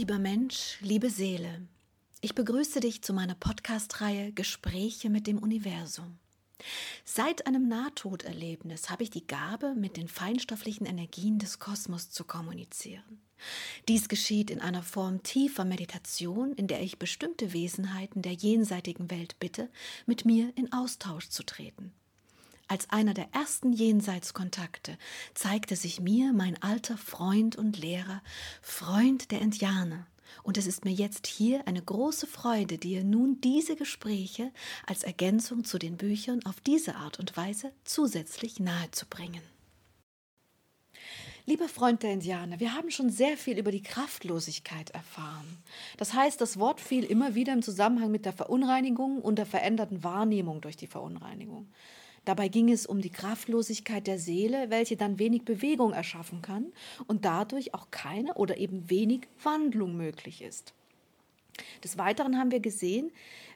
Lieber Mensch, liebe Seele, ich begrüße dich zu meiner Podcast-Reihe Gespräche mit dem Universum. Seit einem Nahtoderlebnis habe ich die Gabe, mit den feinstofflichen Energien des Kosmos zu kommunizieren. Dies geschieht in einer Form tiefer Meditation, in der ich bestimmte Wesenheiten der jenseitigen Welt bitte, mit mir in Austausch zu treten. Als einer der ersten Jenseitskontakte zeigte sich mir mein alter Freund und Lehrer, Freund der Indianer, und es ist mir jetzt hier eine große Freude, dir nun diese Gespräche als Ergänzung zu den Büchern auf diese Art und Weise zusätzlich nahezubringen. Lieber Freund der Indianer, wir haben schon sehr viel über die Kraftlosigkeit erfahren. Das heißt, das Wort fiel immer wieder im Zusammenhang mit der Verunreinigung und der veränderten Wahrnehmung durch die Verunreinigung. Dabei ging es um die Kraftlosigkeit der Seele, welche dann wenig Bewegung erschaffen kann und dadurch auch keine oder eben wenig Wandlung möglich ist. Des Weiteren haben wir gesehen,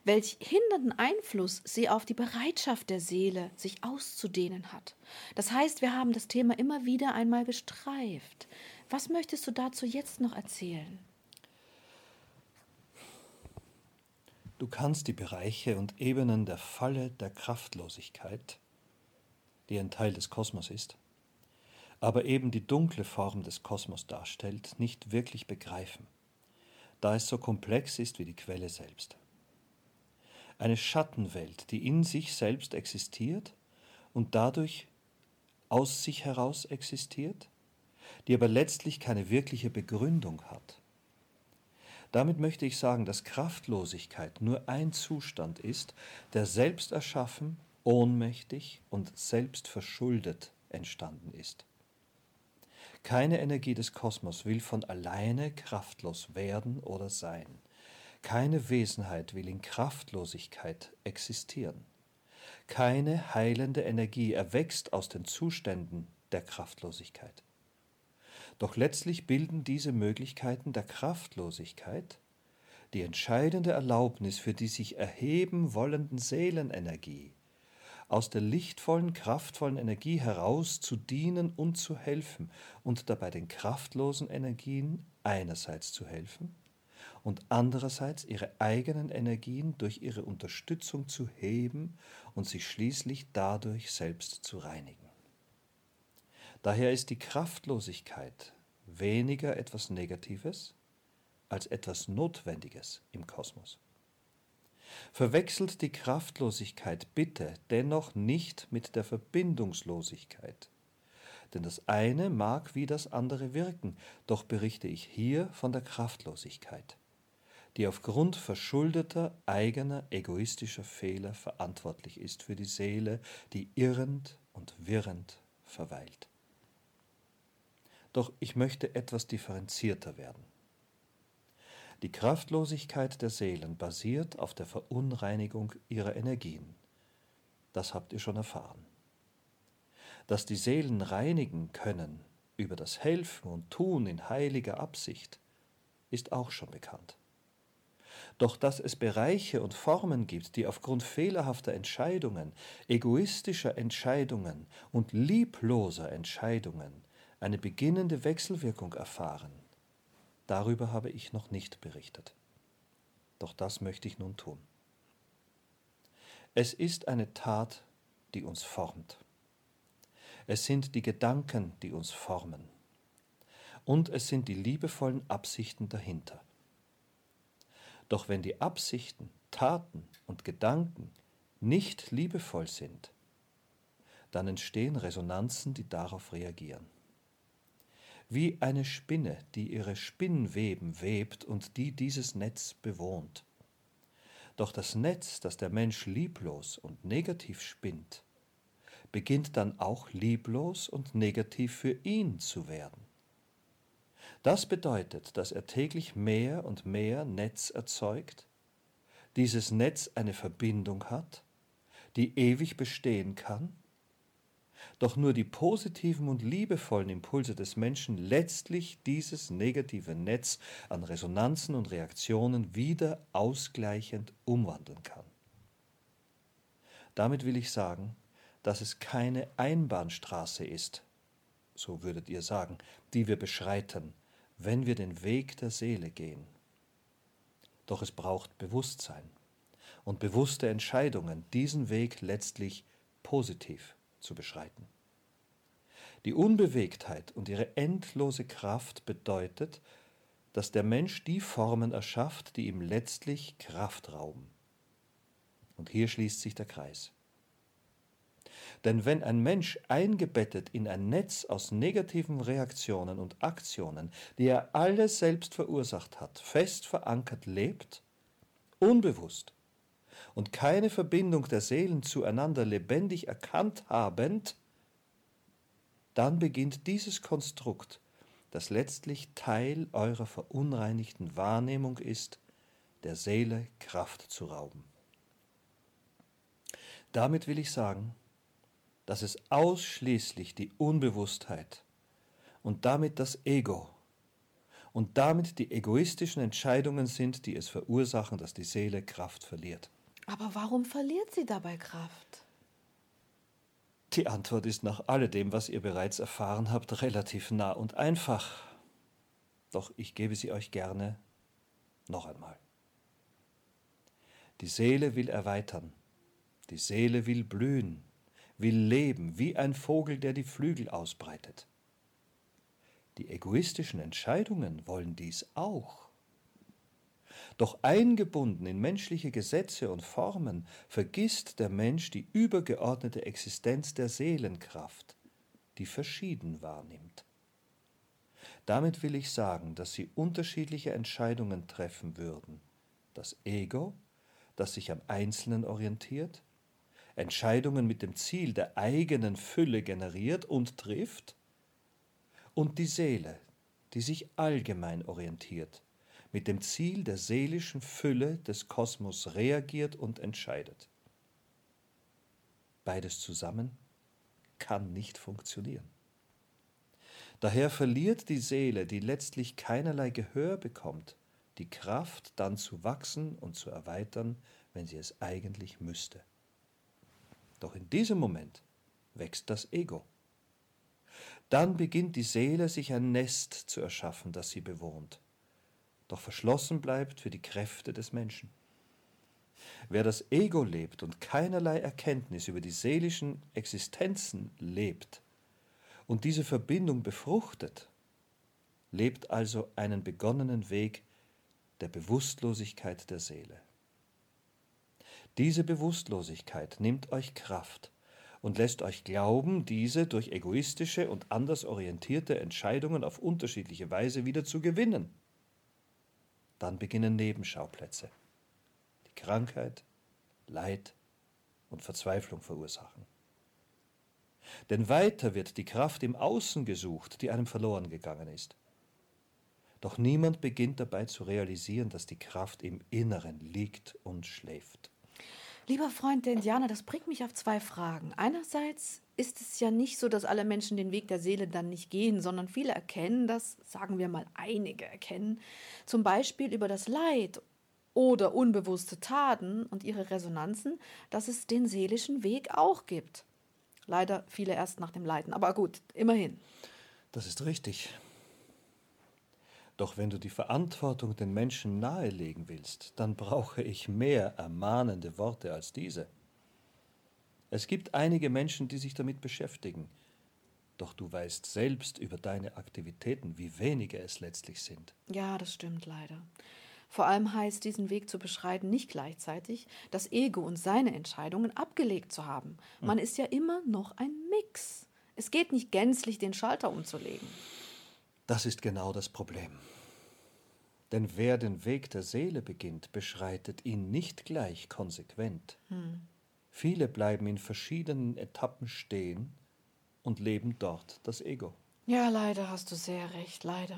welch hindernden Einfluss sie auf die Bereitschaft der Seele, sich auszudehnen hat. Das heißt, wir haben das Thema immer wieder einmal gestreift. Was möchtest du dazu jetzt noch erzählen? Du kannst die Bereiche und Ebenen der Falle der Kraftlosigkeit, die ein Teil des Kosmos ist, aber eben die dunkle Form des Kosmos darstellt, nicht wirklich begreifen, da es so komplex ist wie die Quelle selbst. Eine Schattenwelt, die in sich selbst existiert und dadurch aus sich heraus existiert, die aber letztlich keine wirkliche Begründung hat damit möchte ich sagen, dass Kraftlosigkeit nur ein Zustand ist, der selbst erschaffen, ohnmächtig und selbst verschuldet entstanden ist. Keine Energie des Kosmos will von alleine kraftlos werden oder sein. Keine Wesenheit will in Kraftlosigkeit existieren. Keine heilende Energie erwächst aus den Zuständen der Kraftlosigkeit. Doch letztlich bilden diese Möglichkeiten der Kraftlosigkeit die entscheidende Erlaubnis für die sich erheben wollenden Seelenenergie, aus der lichtvollen, kraftvollen Energie heraus zu dienen und zu helfen und dabei den kraftlosen Energien einerseits zu helfen und andererseits ihre eigenen Energien durch ihre Unterstützung zu heben und sich schließlich dadurch selbst zu reinigen. Daher ist die Kraftlosigkeit weniger etwas Negatives als etwas Notwendiges im Kosmos. Verwechselt die Kraftlosigkeit bitte dennoch nicht mit der Verbindungslosigkeit. Denn das eine mag wie das andere wirken, doch berichte ich hier von der Kraftlosigkeit, die aufgrund verschuldeter eigener egoistischer Fehler verantwortlich ist für die Seele, die irrend und wirrend verweilt. Doch ich möchte etwas differenzierter werden. Die Kraftlosigkeit der Seelen basiert auf der Verunreinigung ihrer Energien. Das habt ihr schon erfahren. Dass die Seelen reinigen können über das Helfen und Tun in heiliger Absicht, ist auch schon bekannt. Doch dass es Bereiche und Formen gibt, die aufgrund fehlerhafter Entscheidungen, egoistischer Entscheidungen und liebloser Entscheidungen eine beginnende Wechselwirkung erfahren. Darüber habe ich noch nicht berichtet. Doch das möchte ich nun tun. Es ist eine Tat, die uns formt. Es sind die Gedanken, die uns formen. Und es sind die liebevollen Absichten dahinter. Doch wenn die Absichten, Taten und Gedanken nicht liebevoll sind, dann entstehen Resonanzen, die darauf reagieren wie eine Spinne, die ihre Spinnweben webt und die dieses Netz bewohnt. Doch das Netz, das der Mensch lieblos und negativ spinnt, beginnt dann auch lieblos und negativ für ihn zu werden. Das bedeutet, dass er täglich mehr und mehr Netz erzeugt, dieses Netz eine Verbindung hat, die ewig bestehen kann doch nur die positiven und liebevollen Impulse des Menschen letztlich dieses negative Netz an Resonanzen und Reaktionen wieder ausgleichend umwandeln kann. Damit will ich sagen, dass es keine Einbahnstraße ist, so würdet ihr sagen, die wir beschreiten, wenn wir den Weg der Seele gehen. Doch es braucht Bewusstsein und bewusste Entscheidungen, diesen Weg letztlich positiv zu beschreiten. Die Unbewegtheit und ihre endlose Kraft bedeutet, dass der Mensch die Formen erschafft, die ihm letztlich Kraft rauben. Und hier schließt sich der Kreis. Denn wenn ein Mensch eingebettet in ein Netz aus negativen Reaktionen und Aktionen, die er alle selbst verursacht hat, fest verankert lebt, unbewusst und keine Verbindung der Seelen zueinander lebendig erkannt habend, dann beginnt dieses Konstrukt, das letztlich Teil eurer verunreinigten Wahrnehmung ist, der Seele Kraft zu rauben. Damit will ich sagen, dass es ausschließlich die Unbewusstheit und damit das Ego und damit die egoistischen Entscheidungen sind, die es verursachen, dass die Seele Kraft verliert. Aber warum verliert sie dabei Kraft? Die Antwort ist nach alledem, was ihr bereits erfahren habt, relativ nah und einfach. Doch ich gebe sie euch gerne noch einmal. Die Seele will erweitern, die Seele will blühen, will leben wie ein Vogel, der die Flügel ausbreitet. Die egoistischen Entscheidungen wollen dies auch. Doch eingebunden in menschliche Gesetze und Formen vergisst der Mensch die übergeordnete Existenz der Seelenkraft, die verschieden wahrnimmt. Damit will ich sagen, dass sie unterschiedliche Entscheidungen treffen würden. Das Ego, das sich am Einzelnen orientiert, Entscheidungen mit dem Ziel der eigenen Fülle generiert und trifft, und die Seele, die sich allgemein orientiert, mit dem Ziel der seelischen Fülle des Kosmos reagiert und entscheidet. Beides zusammen kann nicht funktionieren. Daher verliert die Seele, die letztlich keinerlei Gehör bekommt, die Kraft dann zu wachsen und zu erweitern, wenn sie es eigentlich müsste. Doch in diesem Moment wächst das Ego. Dann beginnt die Seele sich ein Nest zu erschaffen, das sie bewohnt, doch verschlossen bleibt für die Kräfte des Menschen. Wer das Ego lebt und keinerlei Erkenntnis über die seelischen Existenzen lebt und diese Verbindung befruchtet, lebt also einen begonnenen Weg der Bewusstlosigkeit der Seele. Diese Bewusstlosigkeit nimmt euch Kraft und lässt euch glauben, diese durch egoistische und anders orientierte Entscheidungen auf unterschiedliche Weise wieder zu gewinnen. Dann beginnen Nebenschauplätze, die Krankheit, Leid und Verzweiflung verursachen. Denn weiter wird die Kraft im Außen gesucht, die einem verloren gegangen ist. Doch niemand beginnt dabei zu realisieren, dass die Kraft im Inneren liegt und schläft. Lieber Freund der Indianer, das bringt mich auf zwei Fragen. Einerseits ist es ja nicht so, dass alle Menschen den Weg der Seele dann nicht gehen, sondern viele erkennen das, sagen wir mal einige erkennen, zum Beispiel über das Leid oder unbewusste Taten und ihre Resonanzen, dass es den seelischen Weg auch gibt. Leider viele erst nach dem Leiden, aber gut, immerhin. Das ist richtig. Doch wenn du die Verantwortung den Menschen nahelegen willst, dann brauche ich mehr ermahnende Worte als diese. Es gibt einige Menschen, die sich damit beschäftigen, doch du weißt selbst über deine Aktivitäten, wie wenige es letztlich sind. Ja, das stimmt leider. Vor allem heißt diesen Weg zu beschreiten nicht gleichzeitig, das Ego und seine Entscheidungen abgelegt zu haben. Man hm. ist ja immer noch ein Mix. Es geht nicht gänzlich, den Schalter umzulegen. Das ist genau das Problem. Denn wer den Weg der Seele beginnt, beschreitet ihn nicht gleich konsequent. Hm. Viele bleiben in verschiedenen Etappen stehen und leben dort das Ego. Ja, leider hast du sehr recht, leider.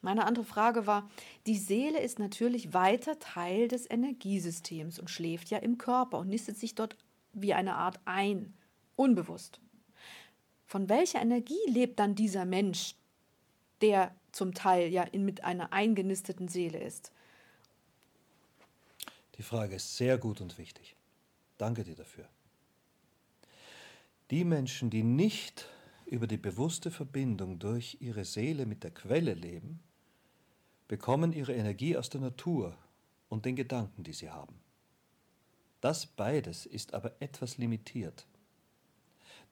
Meine andere Frage war, die Seele ist natürlich weiter Teil des Energiesystems und schläft ja im Körper und nistet sich dort wie eine Art ein, unbewusst. Von welcher Energie lebt dann dieser Mensch, der zum Teil ja in, mit einer eingenisteten Seele ist? Die Frage ist sehr gut und wichtig. Danke dir dafür. Die Menschen, die nicht über die bewusste Verbindung durch ihre Seele mit der Quelle leben, bekommen ihre Energie aus der Natur und den Gedanken, die sie haben. Das beides ist aber etwas limitiert.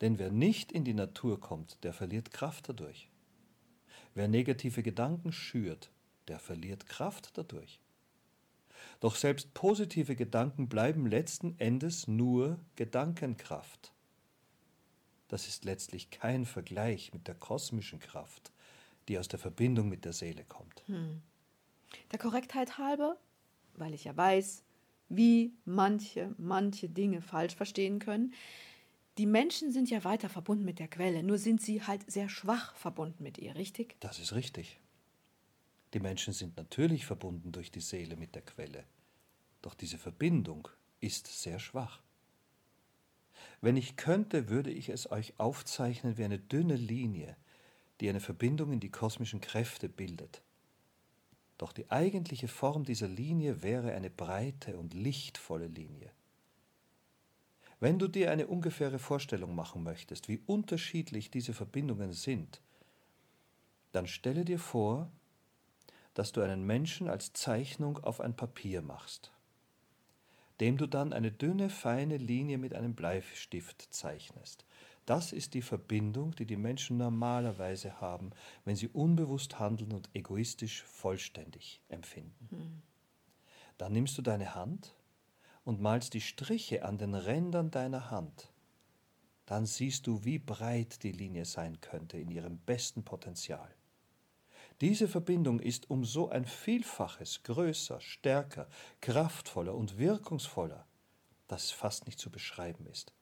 Denn wer nicht in die Natur kommt, der verliert Kraft dadurch. Wer negative Gedanken schürt, der verliert Kraft dadurch. Doch selbst positive Gedanken bleiben letzten Endes nur Gedankenkraft. Das ist letztlich kein Vergleich mit der kosmischen Kraft, die aus der Verbindung mit der Seele kommt. Hm. Der Korrektheit halber, weil ich ja weiß, wie manche, manche Dinge falsch verstehen können. Die Menschen sind ja weiter verbunden mit der Quelle, nur sind sie halt sehr schwach verbunden mit ihr, richtig? Das ist richtig. Die Menschen sind natürlich verbunden durch die Seele mit der Quelle, doch diese Verbindung ist sehr schwach. Wenn ich könnte, würde ich es euch aufzeichnen wie eine dünne Linie, die eine Verbindung in die kosmischen Kräfte bildet. Doch die eigentliche Form dieser Linie wäre eine breite und lichtvolle Linie. Wenn du dir eine ungefähre Vorstellung machen möchtest, wie unterschiedlich diese Verbindungen sind, dann stelle dir vor, dass du einen Menschen als Zeichnung auf ein Papier machst, dem du dann eine dünne, feine Linie mit einem Bleistift zeichnest. Das ist die Verbindung, die die Menschen normalerweise haben, wenn sie unbewusst handeln und egoistisch vollständig empfinden. Hm. Dann nimmst du deine Hand und malst die Striche an den Rändern deiner Hand. Dann siehst du, wie breit die Linie sein könnte in ihrem besten Potenzial. Diese Verbindung ist um so ein Vielfaches größer, stärker, kraftvoller und wirkungsvoller, dass es fast nicht zu beschreiben ist.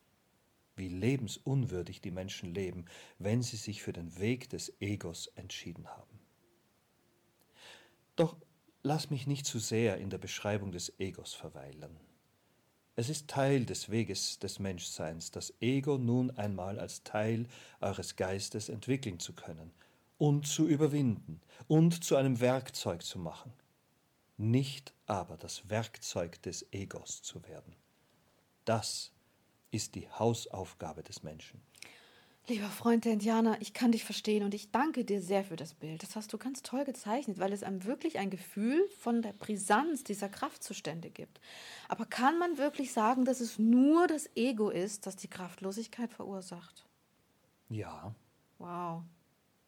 Wie lebensunwürdig die Menschen leben, wenn sie sich für den Weg des Egos entschieden haben. Doch lass mich nicht zu sehr in der Beschreibung des Egos verweilen. Es ist Teil des Weges des Menschseins, das Ego nun einmal als Teil eures Geistes entwickeln zu können – und zu überwinden und zu einem Werkzeug zu machen, nicht aber das Werkzeug des Egos zu werden. Das ist die Hausaufgabe des Menschen. Lieber Freund der Indianer, ich kann dich verstehen und ich danke dir sehr für das Bild. Das hast du ganz toll gezeichnet, weil es einem wirklich ein Gefühl von der Brisanz dieser Kraftzustände gibt. Aber kann man wirklich sagen, dass es nur das Ego ist, das die Kraftlosigkeit verursacht? Ja. Wow,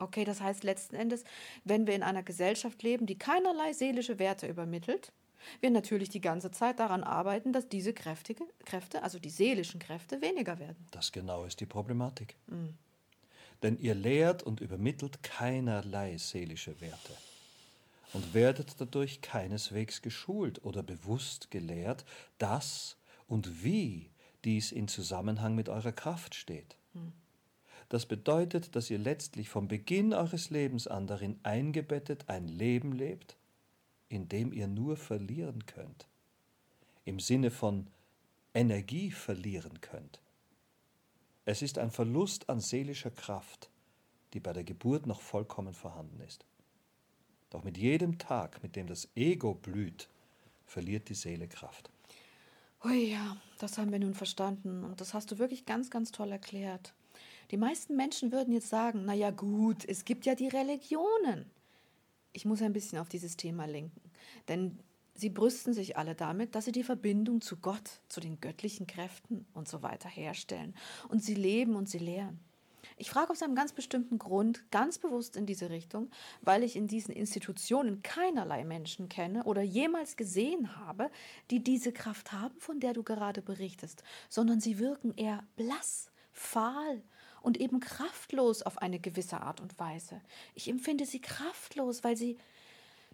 Okay, das heißt letzten Endes, wenn wir in einer Gesellschaft leben, die keinerlei seelische Werte übermittelt, wir natürlich die ganze Zeit daran arbeiten, dass diese kräftige, Kräfte, also die seelischen Kräfte, weniger werden. Das genau ist die Problematik. Mhm. Denn ihr lehrt und übermittelt keinerlei seelische Werte und werdet dadurch keineswegs geschult oder bewusst gelehrt, dass und wie dies in Zusammenhang mit eurer Kraft steht. Mhm. Das bedeutet, dass ihr letztlich vom Beginn eures Lebens an darin eingebettet ein Leben lebt, in dem ihr nur verlieren könnt. Im Sinne von Energie verlieren könnt. Es ist ein Verlust an seelischer Kraft, die bei der Geburt noch vollkommen vorhanden ist. Doch mit jedem Tag, mit dem das Ego blüht, verliert die Seele Kraft. Oh ja, das haben wir nun verstanden und das hast du wirklich ganz, ganz toll erklärt. Die meisten Menschen würden jetzt sagen, na ja gut, es gibt ja die Religionen. Ich muss ein bisschen auf dieses Thema lenken, denn sie brüsten sich alle damit, dass sie die Verbindung zu Gott, zu den göttlichen Kräften und so weiter herstellen und sie leben und sie lehren. Ich frage aus einem ganz bestimmten Grund ganz bewusst in diese Richtung, weil ich in diesen Institutionen keinerlei Menschen kenne oder jemals gesehen habe, die diese Kraft haben, von der du gerade berichtest, sondern sie wirken eher blass, fahl und eben kraftlos auf eine gewisse Art und Weise. Ich empfinde sie kraftlos, weil sie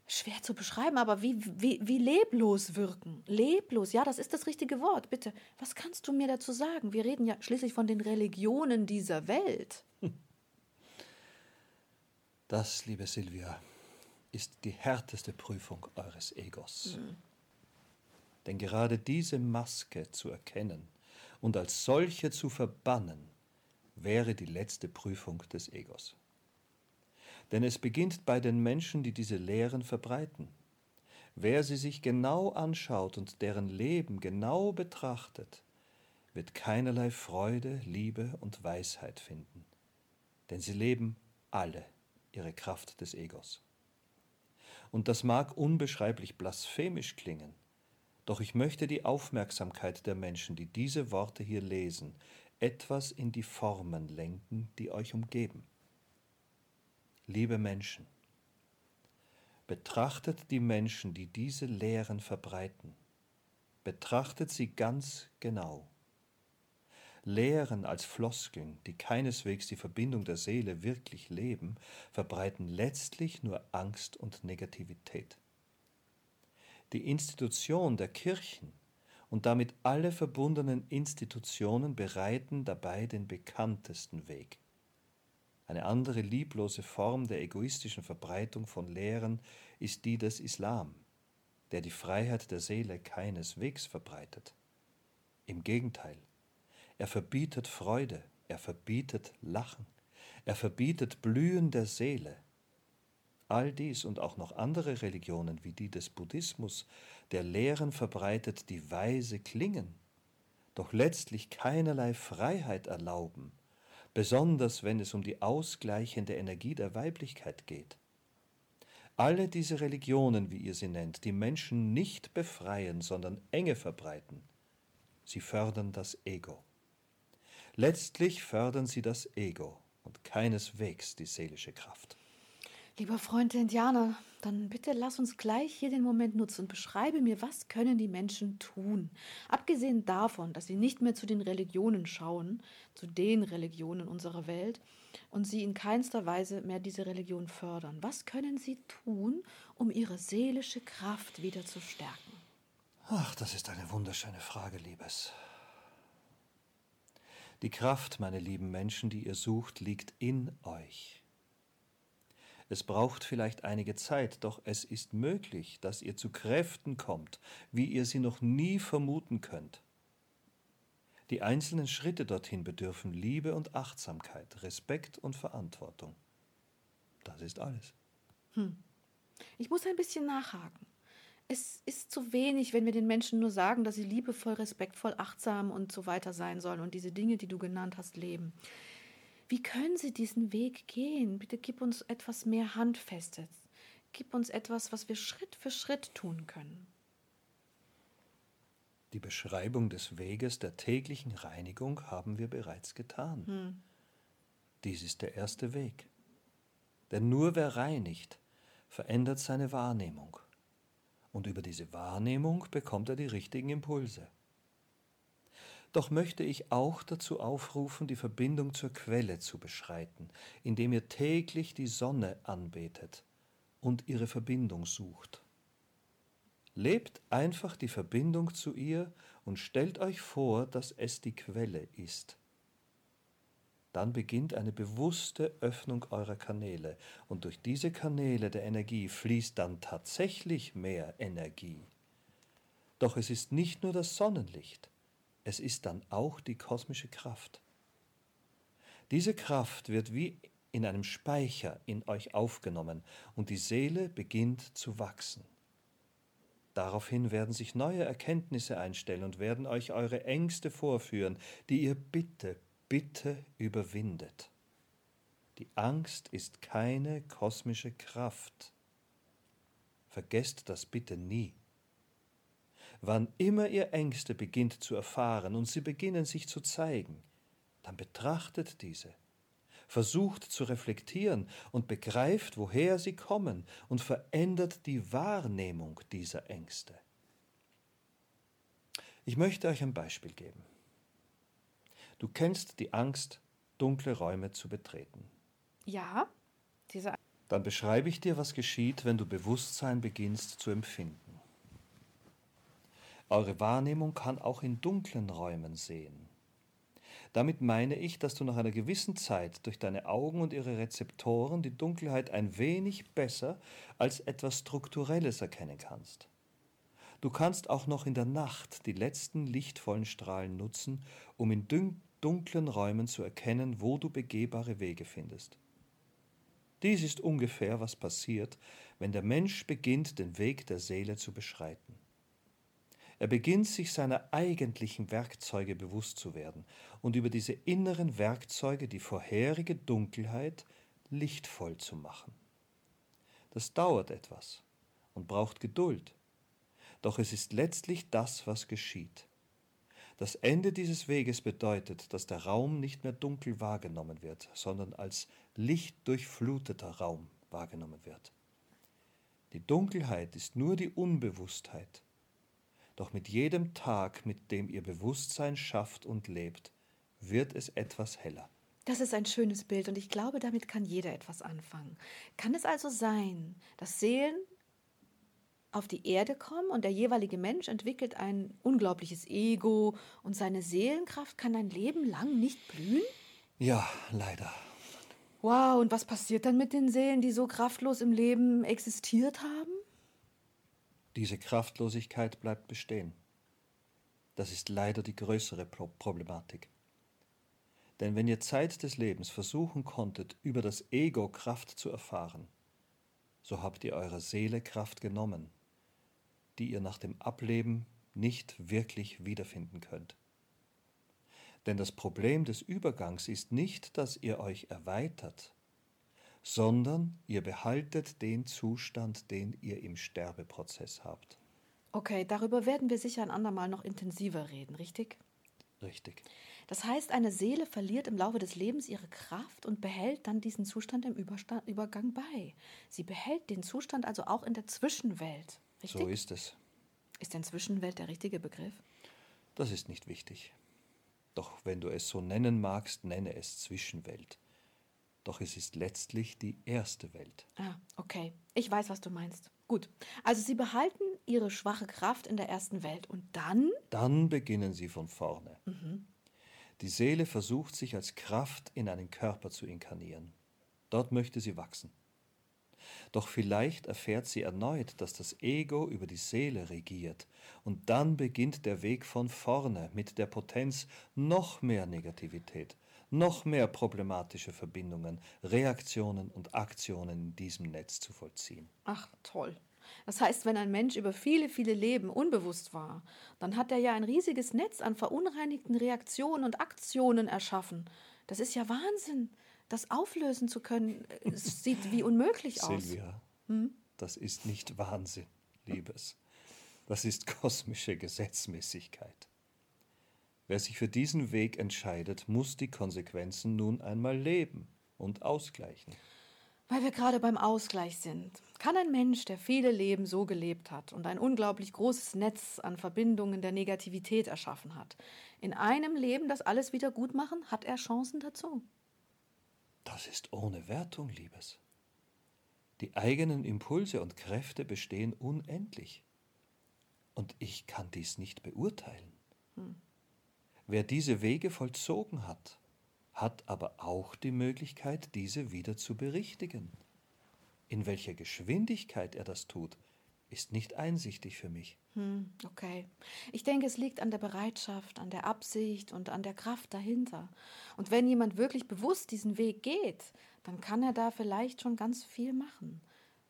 schwer zu beschreiben, aber wie, wie, wie leblos wirken. Leblos, ja, das ist das richtige Wort. Bitte, was kannst du mir dazu sagen? Wir reden ja schließlich von den Religionen dieser Welt. Das, liebe Silvia, ist die härteste Prüfung eures Egos. Mhm. Denn gerade diese Maske zu erkennen und als solche zu verbannen, wäre die letzte Prüfung des Egos. Denn es beginnt bei den Menschen, die diese Lehren verbreiten. Wer sie sich genau anschaut und deren Leben genau betrachtet, wird keinerlei Freude, Liebe und Weisheit finden, denn sie leben alle ihre Kraft des Egos. Und das mag unbeschreiblich blasphemisch klingen, doch ich möchte die Aufmerksamkeit der Menschen, die diese Worte hier lesen, etwas in die Formen lenken, die euch umgeben. Liebe Menschen, betrachtet die Menschen, die diese Lehren verbreiten. Betrachtet sie ganz genau. Lehren als Floskeln, die keineswegs die Verbindung der Seele wirklich leben, verbreiten letztlich nur Angst und Negativität. Die Institution der Kirchen und damit alle verbundenen Institutionen bereiten dabei den bekanntesten Weg. Eine andere lieblose Form der egoistischen Verbreitung von Lehren ist die des Islam, der die Freiheit der Seele keineswegs verbreitet. Im Gegenteil, er verbietet Freude, er verbietet Lachen, er verbietet Blühen der Seele. All dies und auch noch andere Religionen wie die des Buddhismus, der Lehren verbreitet, die weise klingen, doch letztlich keinerlei Freiheit erlauben, besonders wenn es um die ausgleichende Energie der Weiblichkeit geht. Alle diese Religionen, wie ihr sie nennt, die Menschen nicht befreien, sondern Enge verbreiten, sie fördern das Ego. Letztlich fördern sie das Ego und keineswegs die seelische Kraft. Lieber Freund der Indianer, dann bitte lass uns gleich hier den Moment nutzen und beschreibe mir, was können die Menschen tun? Abgesehen davon, dass sie nicht mehr zu den Religionen schauen, zu den Religionen unserer Welt und sie in keinster Weise mehr diese Religion fördern. Was können sie tun, um ihre seelische Kraft wieder zu stärken? Ach, das ist eine wunderschöne Frage, Liebes. Die Kraft, meine lieben Menschen, die ihr sucht, liegt in euch. Es braucht vielleicht einige Zeit, doch es ist möglich, dass ihr zu Kräften kommt, wie ihr sie noch nie vermuten könnt. Die einzelnen Schritte dorthin bedürfen Liebe und Achtsamkeit, Respekt und Verantwortung. Das ist alles. Hm. Ich muss ein bisschen nachhaken es ist zu wenig, wenn wir den Menschen nur sagen, dass sie liebevoll, respektvoll, achtsam und so weiter sein sollen und diese Dinge, die du genannt hast, leben. Wie können sie diesen Weg gehen? Bitte gib uns etwas mehr Handfestes. Gib uns etwas, was wir Schritt für Schritt tun können. Die Beschreibung des Weges der täglichen Reinigung haben wir bereits getan. Hm. Dies ist der erste Weg. Denn nur wer reinigt, verändert seine Wahrnehmung und über diese Wahrnehmung bekommt er die richtigen Impulse. Doch möchte ich auch dazu aufrufen, die Verbindung zur Quelle zu beschreiten, indem ihr täglich die Sonne anbetet und ihre Verbindung sucht. Lebt einfach die Verbindung zu ihr und stellt euch vor, dass es die Quelle ist dann beginnt eine bewusste Öffnung eurer Kanäle und durch diese Kanäle der Energie fließt dann tatsächlich mehr Energie. Doch es ist nicht nur das Sonnenlicht, es ist dann auch die kosmische Kraft. Diese Kraft wird wie in einem Speicher in euch aufgenommen und die Seele beginnt zu wachsen. Daraufhin werden sich neue Erkenntnisse einstellen und werden euch eure Ängste vorführen, die ihr bitte, bitte überwindet. Die Angst ist keine kosmische Kraft. Vergesst das bitte nie. Wann immer ihr Ängste beginnt zu erfahren und sie beginnen sich zu zeigen, dann betrachtet diese, versucht zu reflektieren und begreift, woher sie kommen und verändert die Wahrnehmung dieser Ängste. Ich möchte euch ein Beispiel geben. Du kennst die Angst, dunkle Räume zu betreten. Ja, diese. Dann beschreibe ich dir, was geschieht, wenn du Bewusstsein beginnst zu empfinden. Eure Wahrnehmung kann auch in dunklen Räumen sehen. Damit meine ich, dass du nach einer gewissen Zeit durch deine Augen und ihre Rezeptoren die Dunkelheit ein wenig besser als etwas Strukturelles erkennen kannst. Du kannst auch noch in der Nacht die letzten lichtvollen Strahlen nutzen, um in dunklen Räumen zu erkennen, wo du begehbare Wege findest. Dies ist ungefähr, was passiert, wenn der Mensch beginnt, den Weg der Seele zu beschreiten. Er beginnt sich seiner eigentlichen Werkzeuge bewusst zu werden und über diese inneren Werkzeuge die vorherige Dunkelheit lichtvoll zu machen. Das dauert etwas, und braucht Geduld. Doch es ist letztlich das, was geschieht. Das Ende dieses Weges bedeutet, dass der Raum nicht mehr dunkel wahrgenommen wird, sondern als lichtdurchfluteter Raum wahrgenommen wird. Die Dunkelheit ist nur die Unbewusstheit. Doch mit jedem Tag, mit dem ihr Bewusstsein schafft und lebt, wird es etwas heller. Das ist ein schönes Bild und ich glaube, damit kann jeder etwas anfangen. Kann es also sein, dass Seelen auf die Erde kommen und der jeweilige Mensch entwickelt ein unglaubliches Ego und seine Seelenkraft kann ein Leben lang nicht blühen? Ja, leider. Wow, und was passiert dann mit den Seelen, die so kraftlos im Leben existiert haben? Diese Kraftlosigkeit bleibt bestehen. Das ist leider die größere Pro Problematik. Denn wenn ihr Zeit des Lebens versuchen konntet, über das Ego Kraft zu erfahren, so habt ihr eurer Seele Kraft genommen, die ihr nach dem Ableben nicht wirklich wiederfinden könnt. Denn das Problem des Übergangs ist nicht, dass ihr euch erweitert, sondern ihr behaltet den Zustand, den ihr im Sterbeprozess habt. Okay, darüber werden wir sicher ein andermal noch intensiver reden, richtig? Richtig. Das heißt, eine Seele verliert im Laufe des Lebens ihre Kraft und behält dann diesen Zustand im Überstand, Übergang bei. Sie behält den Zustand also auch in der Zwischenwelt, richtig? So ist es. Ist denn Zwischenwelt der richtige Begriff? Das ist nicht wichtig. Doch wenn du es so nennen magst, nenne es Zwischenwelt. Doch es ist letztlich die erste Welt. Ah, okay. Ich weiß, was du meinst. Gut. Also sie behalten ihre schwache Kraft in der ersten Welt und dann? Dann beginnen sie von vorne. Mhm. Die Seele versucht sich als Kraft in einen Körper zu inkarnieren. Dort möchte sie wachsen. Doch vielleicht erfährt sie erneut, dass das Ego über die Seele regiert, und dann beginnt der Weg von vorne mit der Potenz noch mehr Negativität, noch mehr problematische Verbindungen, Reaktionen und Aktionen in diesem Netz zu vollziehen. Ach, toll. Das heißt, wenn ein Mensch über viele, viele Leben unbewusst war, dann hat er ja ein riesiges Netz an verunreinigten Reaktionen und Aktionen erschaffen. Das ist ja Wahnsinn. Das auflösen zu können, sieht wie unmöglich aus. Silvia, hm? das ist nicht Wahnsinn, Liebes. Das ist kosmische Gesetzmäßigkeit. Wer sich für diesen Weg entscheidet, muss die Konsequenzen nun einmal leben und ausgleichen. Weil wir gerade beim Ausgleich sind. Kann ein Mensch, der viele Leben so gelebt hat und ein unglaublich großes Netz an Verbindungen der Negativität erschaffen hat, in einem Leben das alles wieder gut machen, hat er Chancen dazu? Das ist ohne Wertung, Liebes. Die eigenen Impulse und Kräfte bestehen unendlich. Und ich kann dies nicht beurteilen. Hm. Wer diese Wege vollzogen hat, hat aber auch die Möglichkeit, diese wieder zu berichtigen. In welcher Geschwindigkeit er das tut, ist nicht einsichtig für mich. Hm, okay. Ich denke, es liegt an der Bereitschaft, an der Absicht und an der Kraft dahinter. Und wenn jemand wirklich bewusst diesen Weg geht, dann kann er da vielleicht schon ganz viel machen.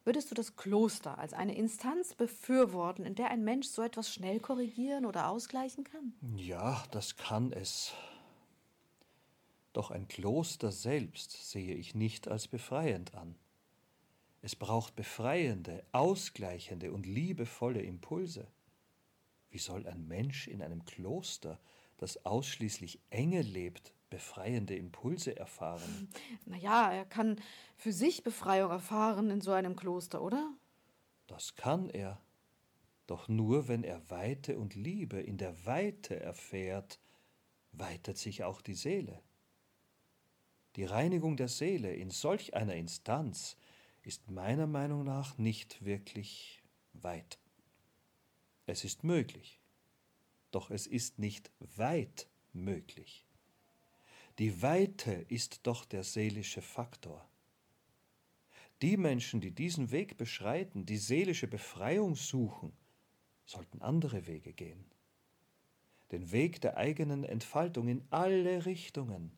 Würdest du das Kloster als eine Instanz befürworten, in der ein Mensch so etwas schnell korrigieren oder ausgleichen kann? Ja, das kann es. Doch ein Kloster selbst sehe ich nicht als befreiend an. Es braucht befreiende, ausgleichende und liebevolle Impulse. Wie soll ein Mensch in einem Kloster, das ausschließlich enge lebt, befreiende Impulse erfahren? Naja, er kann für sich Befreiung erfahren in so einem Kloster, oder? Das kann er. Doch nur wenn er Weite und Liebe in der Weite erfährt, weitet sich auch die Seele. Die Reinigung der Seele in solch einer Instanz ist meiner Meinung nach nicht wirklich weit. Es ist möglich, doch es ist nicht weit möglich. Die Weite ist doch der seelische Faktor. Die Menschen, die diesen Weg beschreiten, die seelische Befreiung suchen, sollten andere Wege gehen. Den Weg der eigenen Entfaltung in alle Richtungen,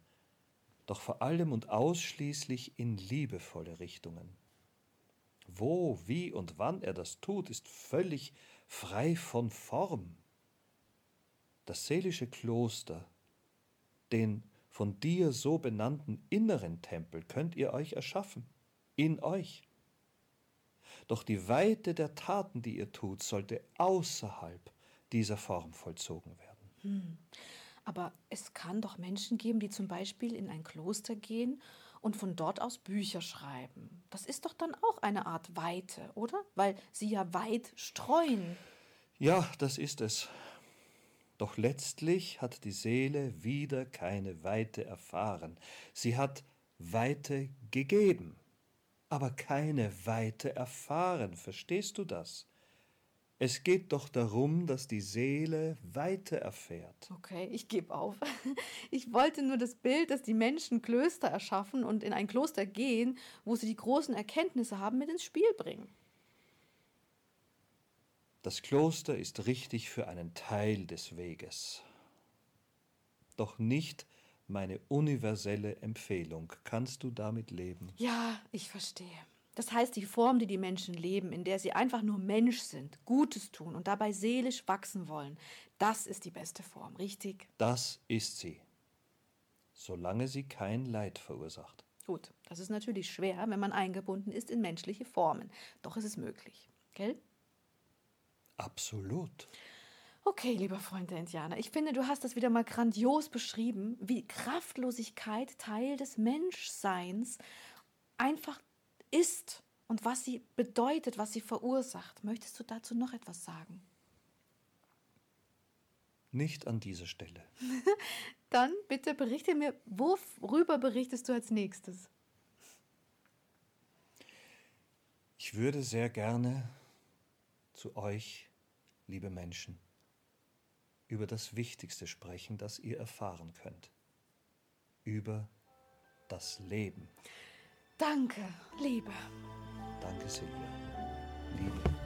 doch vor allem und ausschließlich in liebevolle Richtungen. Wo, wie und wann er das tut, ist völlig frei von Form. Das seelische Kloster, den von dir so benannten inneren Tempel könnt ihr euch erschaffen, in euch. Doch die Weite der Taten, die ihr tut, sollte außerhalb dieser Form vollzogen werden. Hm. Aber es kann doch Menschen geben, die zum Beispiel in ein Kloster gehen und von dort aus Bücher schreiben. Das ist doch dann auch eine Art Weite, oder? Weil sie ja weit streuen. Ja, das ist es. Doch letztlich hat die Seele wieder keine Weite erfahren. Sie hat Weite gegeben, aber keine Weite erfahren. Verstehst du das? Es geht doch darum, dass die Seele Weite erfährt. Okay, ich gebe auf. Ich wollte nur das Bild, dass die Menschen Klöster erschaffen und in ein Kloster gehen, wo sie die großen Erkenntnisse haben, mit ins Spiel bringen. Das Kloster ist richtig für einen Teil des Weges, doch nicht meine universelle Empfehlung. Kannst du damit leben? Ja, ich verstehe. Das heißt, die Form, die die Menschen leben, in der sie einfach nur Mensch sind, Gutes tun und dabei seelisch wachsen wollen, das ist die beste Form, richtig? Das ist sie, solange sie kein Leid verursacht. Gut, das ist natürlich schwer, wenn man eingebunden ist in menschliche Formen. Doch es ist möglich, gell? Absolut. Okay, lieber Freund der Indianer, ich finde, du hast das wieder mal grandios beschrieben, wie Kraftlosigkeit Teil des Menschseins einfach ist und was sie bedeutet, was sie verursacht. Möchtest du dazu noch etwas sagen? Nicht an dieser Stelle. Dann bitte berichte mir, worüber berichtest du als nächstes? Ich würde sehr gerne zu euch, liebe Menschen, über das Wichtigste sprechen, das ihr erfahren könnt. Über das Leben. Danke, Liebe. Danke, Silvia. Liebe.